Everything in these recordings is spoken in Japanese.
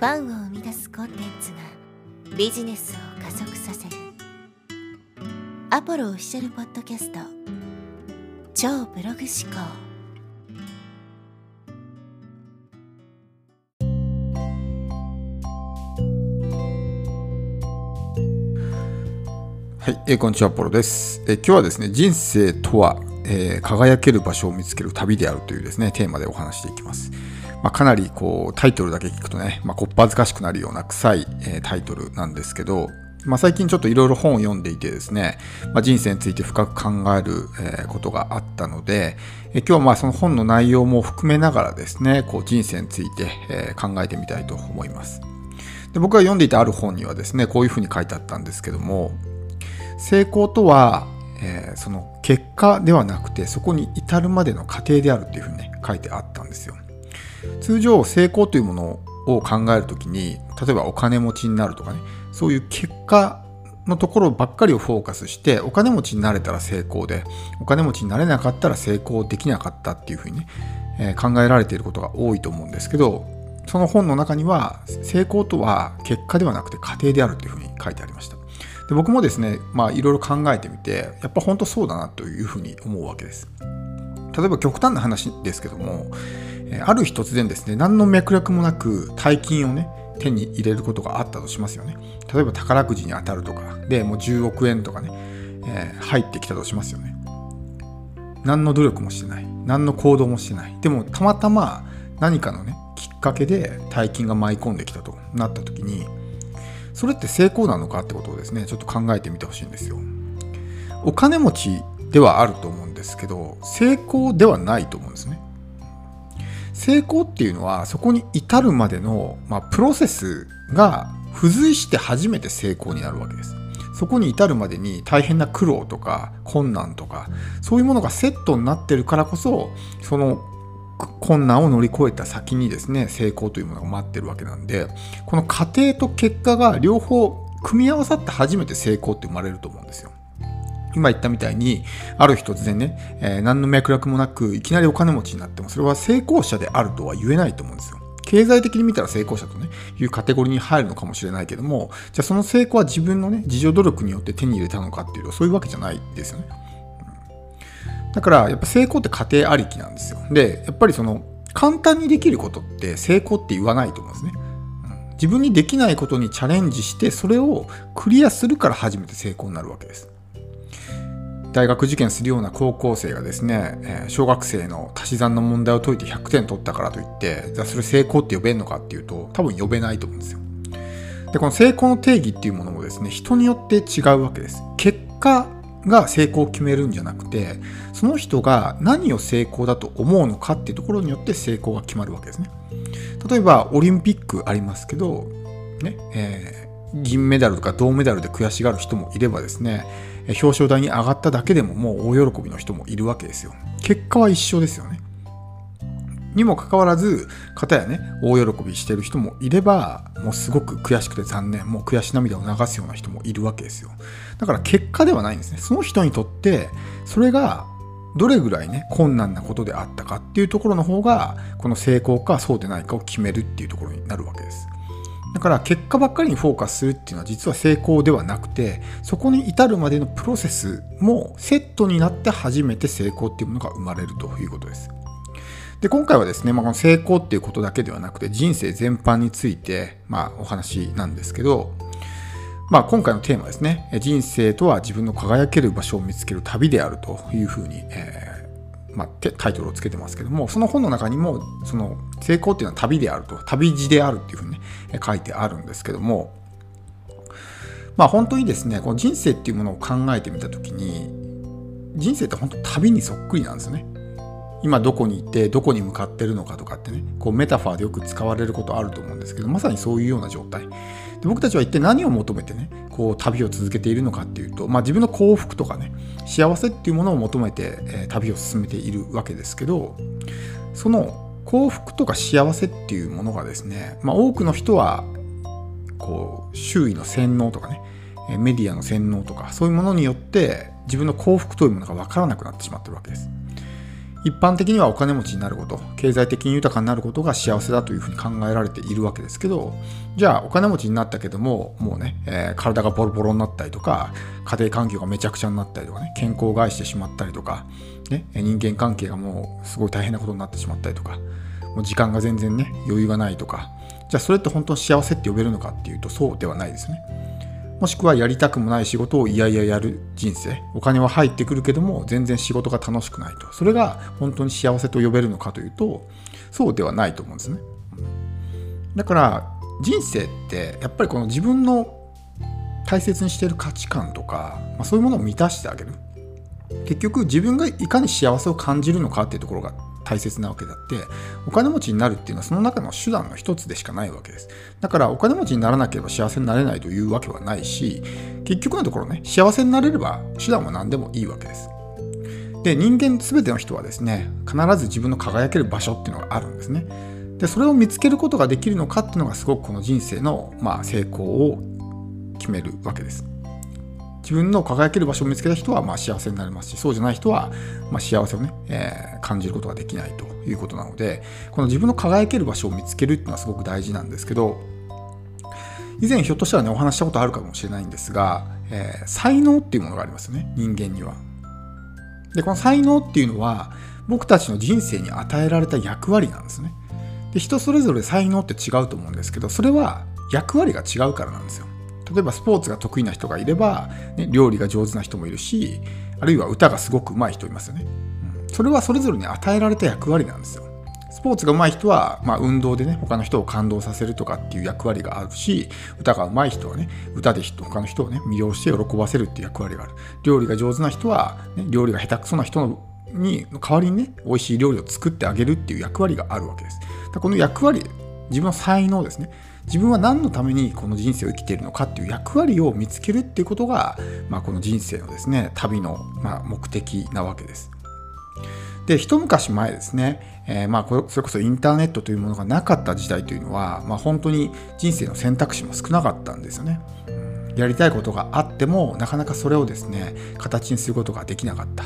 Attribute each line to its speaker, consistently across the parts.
Speaker 1: ファンを生み出すコンテンツがビジネスを加速させるアポロオフィシャルポッドキャスト超ブログ思考
Speaker 2: はい、えー、こんにちは、アポロです。えー、今日はですね、人生とは、えー、輝ける場所を見つける旅であるというですね、テーマでお話していきます。まあ、かなりこうタイトルだけ聞くとね、まあ、こっぱずかしくなるような臭い、えー、タイトルなんですけど、まあ、最近ちょっといろいろ本を読んでいてですね、まあ、人生について深く考える、えー、ことがあったので、えー、今日はまあその本の内容も含めながらですね、こう人生について、えー、考えてみたいと思います。で僕が読んでいたある本にはですね、こういうふうに書いてあったんですけども、成功とは、えー、その結果ではなくて、そこに至るまでの過程であるっていうふうにね、書いてあったんですよ。通常成功というものを考えるときに例えばお金持ちになるとかねそういう結果のところばっかりをフォーカスしてお金持ちになれたら成功でお金持ちになれなかったら成功できなかったっていうふうにね、えー、考えられていることが多いと思うんですけどその本の中には成功とは結果ではなくて過程であるというふうに書いてありました。で僕もですねまあいろいろ考えてみてやっぱ本当そうだなというふうに思うわけです。例えば極端な話ですけどもある日突然ですね、何の脈絡もなく大金をね、手に入れることがあったとしますよね。例えば宝くじに当たるとか、で、もう10億円とかね、えー、入ってきたとしますよね。何の努力もしてない。何の行動もしてない。でも、たまたま何かのね、きっかけで大金が舞い込んできたとなった時に、それって成功なのかってことをですね、ちょっと考えてみてほしいんですよ。お金持ちではあると思うんですけど、成功ではないと思うんですね。成功っていうのはそこに至るまでの、まあ、プロセスが付随して初めて成功になるわけです。そこに至るまでに大変な苦労とか困難とかそういうものがセットになってるからこそその困難を乗り越えた先にですね成功というものが待ってるわけなんでこの過程と結果が両方組み合わさって初めて成功って生まれると思うんですよ。今言ったみたいに、ある日突然ね、えー、何の脈絡もなく、いきなりお金持ちになっても、それは成功者であるとは言えないと思うんですよ。経済的に見たら成功者とね、いうカテゴリーに入るのかもしれないけども、じゃあその成功は自分のね、自助努力によって手に入れたのかっていうと、そういうわけじゃないですよね。だから、やっぱ成功って過程ありきなんですよ。で、やっぱりその、簡単にできることって成功って言わないと思うんですね。自分にできないことにチャレンジして、それをクリアするから初めて成功になるわけです。大学受験するような高校生がですね、小学生の足し算の問題を解いて100点取ったからといって、じゃあそれ成功って呼べんのかっていうと、多分呼べないと思うんですよ。で、この成功の定義っていうものもですね、人によって違うわけです。結果が成功を決めるんじゃなくて、その人が何を成功だと思うのかっていうところによって成功が決まるわけですね。例えば、オリンピックありますけど、ね、えー、銀メダルとか銅メダルで悔しがる人もいればですね、表彰台に上がっただけでももう大喜びの人もいるわけですよ。結果は一緒ですよね。にもかかわらず、方やね、大喜びしてる人もいれば、もうすごく悔しくて残念、もう悔し涙を流すような人もいるわけですよ。だから結果ではないんですね。その人にとって、それがどれぐらいね、困難なことであったかっていうところの方が、この成功かそうでないかを決めるっていうところになるわけです。から結果ばっかりにフォーカスするっていうのは実は成功ではなくてそこに至るまでのプロセスもセットになって初めて成功っていうものが生まれるということです。で今回はですね、まあ、この成功っていうことだけではなくて人生全般について、まあ、お話なんですけど、まあ、今回のテーマですね人生とは自分の輝ける場所を見つける旅であるというふうに、えーまあ、タイトルをつけてますけども、その本の中にも、その成功っていうのは旅であると、旅路であるっていうふうにね、書いてあるんですけども、まあ本当にですね、この人生っていうものを考えてみた時に、人生って本当旅にそっくりなんですよね。今どこにいてどこに向かってるのかとかってねこうメタファーでよく使われることあると思うんですけどまさにそういうような状態で僕たちは一体何を求めてねこう旅を続けているのかっていうと、まあ、自分の幸福とかね幸せっていうものを求めて、えー、旅を進めているわけですけどその幸福とか幸せっていうものがですね、まあ、多くの人はこう周囲の洗脳とかねメディアの洗脳とかそういうものによって自分の幸福というものが分からなくなってしまってるわけです。一般的にはお金持ちになること経済的に豊かになることが幸せだというふうに考えられているわけですけどじゃあお金持ちになったけどももうね、えー、体がボロボロになったりとか家庭環境がめちゃくちゃになったりとかね健康を害してしまったりとか、ね、人間関係がもうすごい大変なことになってしまったりとかもう時間が全然ね余裕がないとかじゃあそれって本当に幸せって呼べるのかっていうとそうではないですね。もしくはやりたくもない仕事をいやいややる人生。お金は入ってくるけども全然仕事が楽しくないと。それが本当に幸せと呼べるのかというとそうではないと思うんですね。だから人生ってやっぱりこの自分の大切にしている価値観とか、まあ、そういうものを満たしてあげる。結局自分がいかに幸せを感じるのかっていうところが大切なわけだってお金持ちになるっていうのはその中の手段の一つでしかないわけです。だからお金持ちにならなければ幸せになれないというわけはないし結局のところね幸せになれれば手段は何でもいいわけです。で人間全ての人はですね必ず自分の輝ける場所っていうのがあるんですね。でそれを見つけることができるのかっていうのがすごくこの人生の、まあ、成功を決めるわけです。自分の輝ける場所を見つけた人はまあ幸せになれますしそうじゃない人はまあ幸せをね、えー、感じることができないということなのでこの自分の輝ける場所を見つけるっていうのはすごく大事なんですけど以前ひょっとしたらねお話したことあるかもしれないんですが、えー、才能っていうものがありますよね人間には。でこの才能っていうのは僕たちの人生に与えられた役割なんですね。で人それぞれ才能って違うと思うんですけどそれは役割が違うからなんですよ。例えばスポーツが得意な人がいれば、ね、料理が上手な人もいるしあるいは歌がすごく上手い人いますよね、うん、それはそれぞれに与えられた役割なんですよ。スポーツが上手い人は、まあ、運動でね他の人を感動させるとかっていう役割があるし歌が上手い人はね歌で他の人をね魅了して喜ばせるっていう役割がある。料理が上手な人は、ね、料理が下手くそな人のに代わりにね美味しい料理を作ってあげるっていう役割があるわけです。この役割自分の才能ですね。自分は何のためにこの人生を生きているのかっていう役割を見つけるっていうことが、まあ、この人生のですね旅の、まあ、目的なわけです。で一昔前ですね、えー、まあそれこそインターネットというものがなかった時代というのは、まあ、本当に人生の選択肢も少なかったんですよね。やりたいことがあってもなかなかそれをですね形にすることができなかった。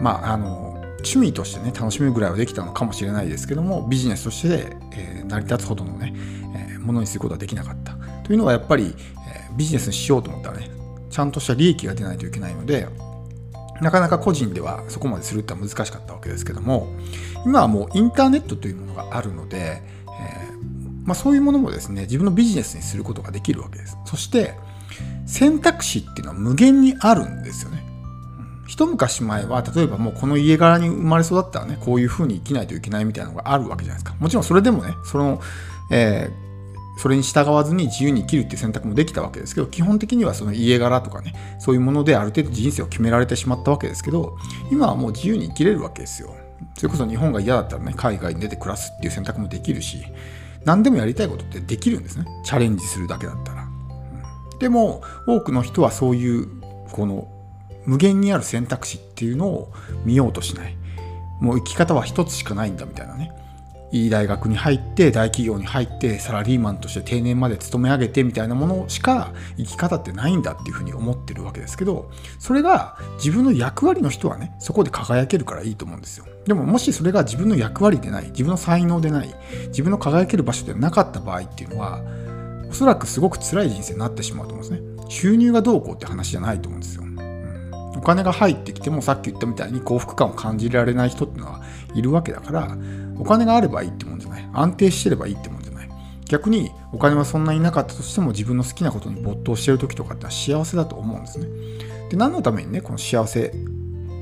Speaker 2: まああの趣味としてね楽しめるぐらいはできたのかもしれないですけどもビジネスとして、えー、成り立つほどのね、ものにすることはできなかった。というのはやっぱり、え、ビジネスにしようと思ったらね。ちゃんとした利益が出ないといけないのでなかなか個人ではそこまでするってのは難しかったわけですけども今はもうインターネットというものがあるので、えまあ、そういうものもですね自分のビジネスにすることができるわけです。そして選択肢っていうのは無限にあるんですよね。一昔前は例えばもうこの家柄に生まれ育ったらねこういう風に生きないといけないみたいなのがあるわけじゃないですか。もちろんそれでもねその、えー、それに従わずに自由に生きるっていう選択もできたわけですけど基本的にはその家柄とかねそういうものである程度人生を決められてしまったわけですけど今はもう自由に生きれるわけですよ。それこそ日本が嫌だったらね海外に出て暮らすっていう選択もできるし何でもやりたいことってできるんですね。チャレンジするだけだったら、うん、でも多くの人はそういうこの無限にある選択肢っていうのを見ようとしない。もう生き方は一つしかないんだみたいなね。いい大学に入って大企業に入ってサラリーマンとして定年まで勤め上げてみたいなものしか生き方ってないんだっていうふうに思ってるわけですけどそれが自分の役割の人はねそこで輝けるからいいと思うんですよ。でももしそれが自分の役割でない自分の才能でない自分の輝ける場所でなかった場合っていうのはおそらくすごく辛い人生になってしまうと思うんですね。収入がどうこうって話じゃないと思うんですよ。お金が入ってきてもさっき言ったみたいに幸福感を感じられない人っていうのはいるわけだからお金があればいいってもんじゃない。安定してればいいってもんじゃない。逆にお金はそんなになかったとしても自分の好きなことに没頭してる時とかって幸せだと思うんですね。で何のためにねこの幸せ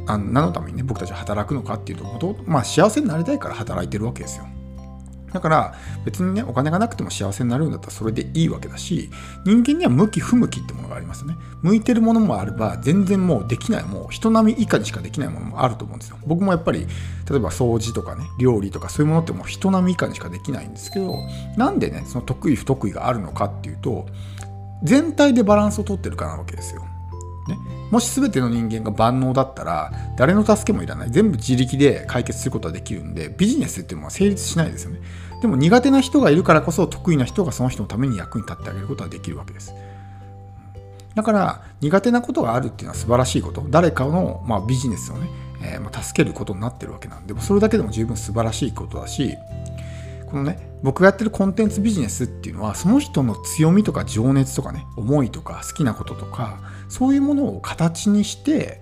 Speaker 2: あの何のためにね僕たちは働くのかっていうとまあ幸せになりたいから働いてるわけですよ。だから別にね、お金がなくても幸せになるんだったらそれでいいわけだし、人間には向き不向きってものがありますね。向いてるものもあれば、全然もうできない、もう人並み以下にしかできないものもあると思うんですよ。僕もやっぱり、例えば掃除とかね、料理とかそういうものってもう人並み以下にしかできないんですけど、なんでね、その得意不得意があるのかっていうと、全体でバランスをとってるからなわけですよ。ね、もし全ての人間が万能だったら誰の助けもいらない全部自力で解決することができるんでビジネスっていうのは成立しないですよねでも苦手な人がいるからこそ得意な人がその人のために役に立ってあげることができるわけですだから苦手なことがあるっていうのは素晴らしいこと誰かの、まあ、ビジネスをね、えー、ま、助けることになってるわけなんでそれだけでも十分素晴らしいことだしこのね僕がやってるコンテンツビジネスっていうのはその人の強みとか情熱とかね思いとか好きなこととかそういうものを形にして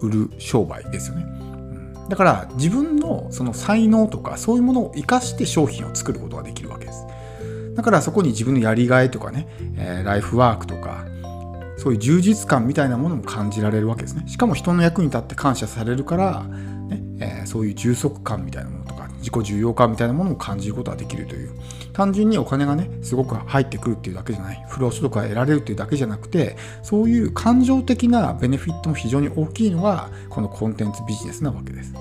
Speaker 2: 売る商売ですよね。だから自分のその才能とかそういうものを生かして商品を作ることができるわけです。だからそこに自分のやりがいとかね、え、ライフワークとかそういう充実感みたいなものも感じられるわけですね。しかも人の役に立って感謝されるから、ねえ、そういう充足感みたいなものとか自己重要感みたいなものも感じることができるという単純にお金がねすごく入ってくるっていうだけじゃない不労所得が得られるっていうだけじゃなくてそういう感情的なベネフィットも非常に大きいのがこのコンテンツビジネスなわけです。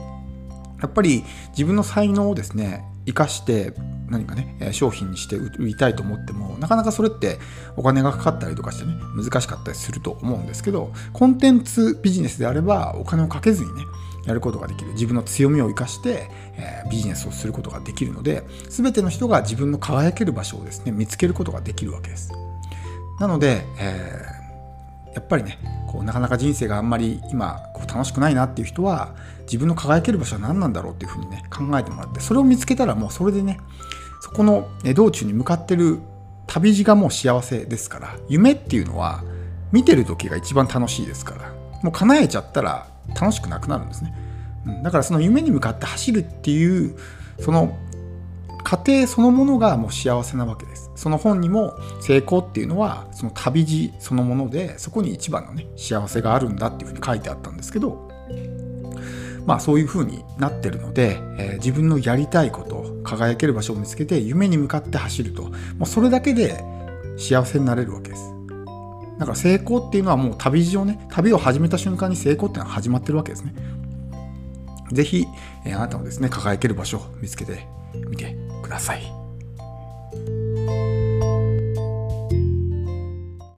Speaker 2: やっぱり自分の才能をですね生かして何かね商品にして売りたいと思ってもなかなかそれってお金がかかったりとかしてね難しかったりすると思うんですけどコンテンツビジネスであればお金をかけずにねやることができる。自分の強みを生かして、えー、ビジネスをすることができるので全ての人が自分の輝ける場所をですね見つけることができるわけです。なので、えー、やっぱりねこうなかなか人生があんまり今こう楽しくないなっていう人は自分の輝ける場所は何なんだろうっていうふうにね考えてもらってそれを見つけたらもうそれでねそこの道中に向かってる旅路がもう幸せですから夢っていうのは見てる時が一番楽しいですからもう叶えちゃったら楽しくなくなるんですね、うん、だからその夢に向かって走るっていうその過程そのものがもう幸せなわけです。その本にも成功っていうのはその旅路そのものでそこに一番のね幸せがあるんだっていうふうに書いてあったんですけどまあそういうふうになってるので、えー、自分のやりたいこと輝ける場所を見つけて夢に向かって走るともうそれだけで幸せになれるわけです。だから成功っていうのはもう旅路をね、旅を始めた瞬間に成功っていうのは始まってるわけですね。ぜひ、えー、あなたのですね、輝ける場所を見つけてみてください。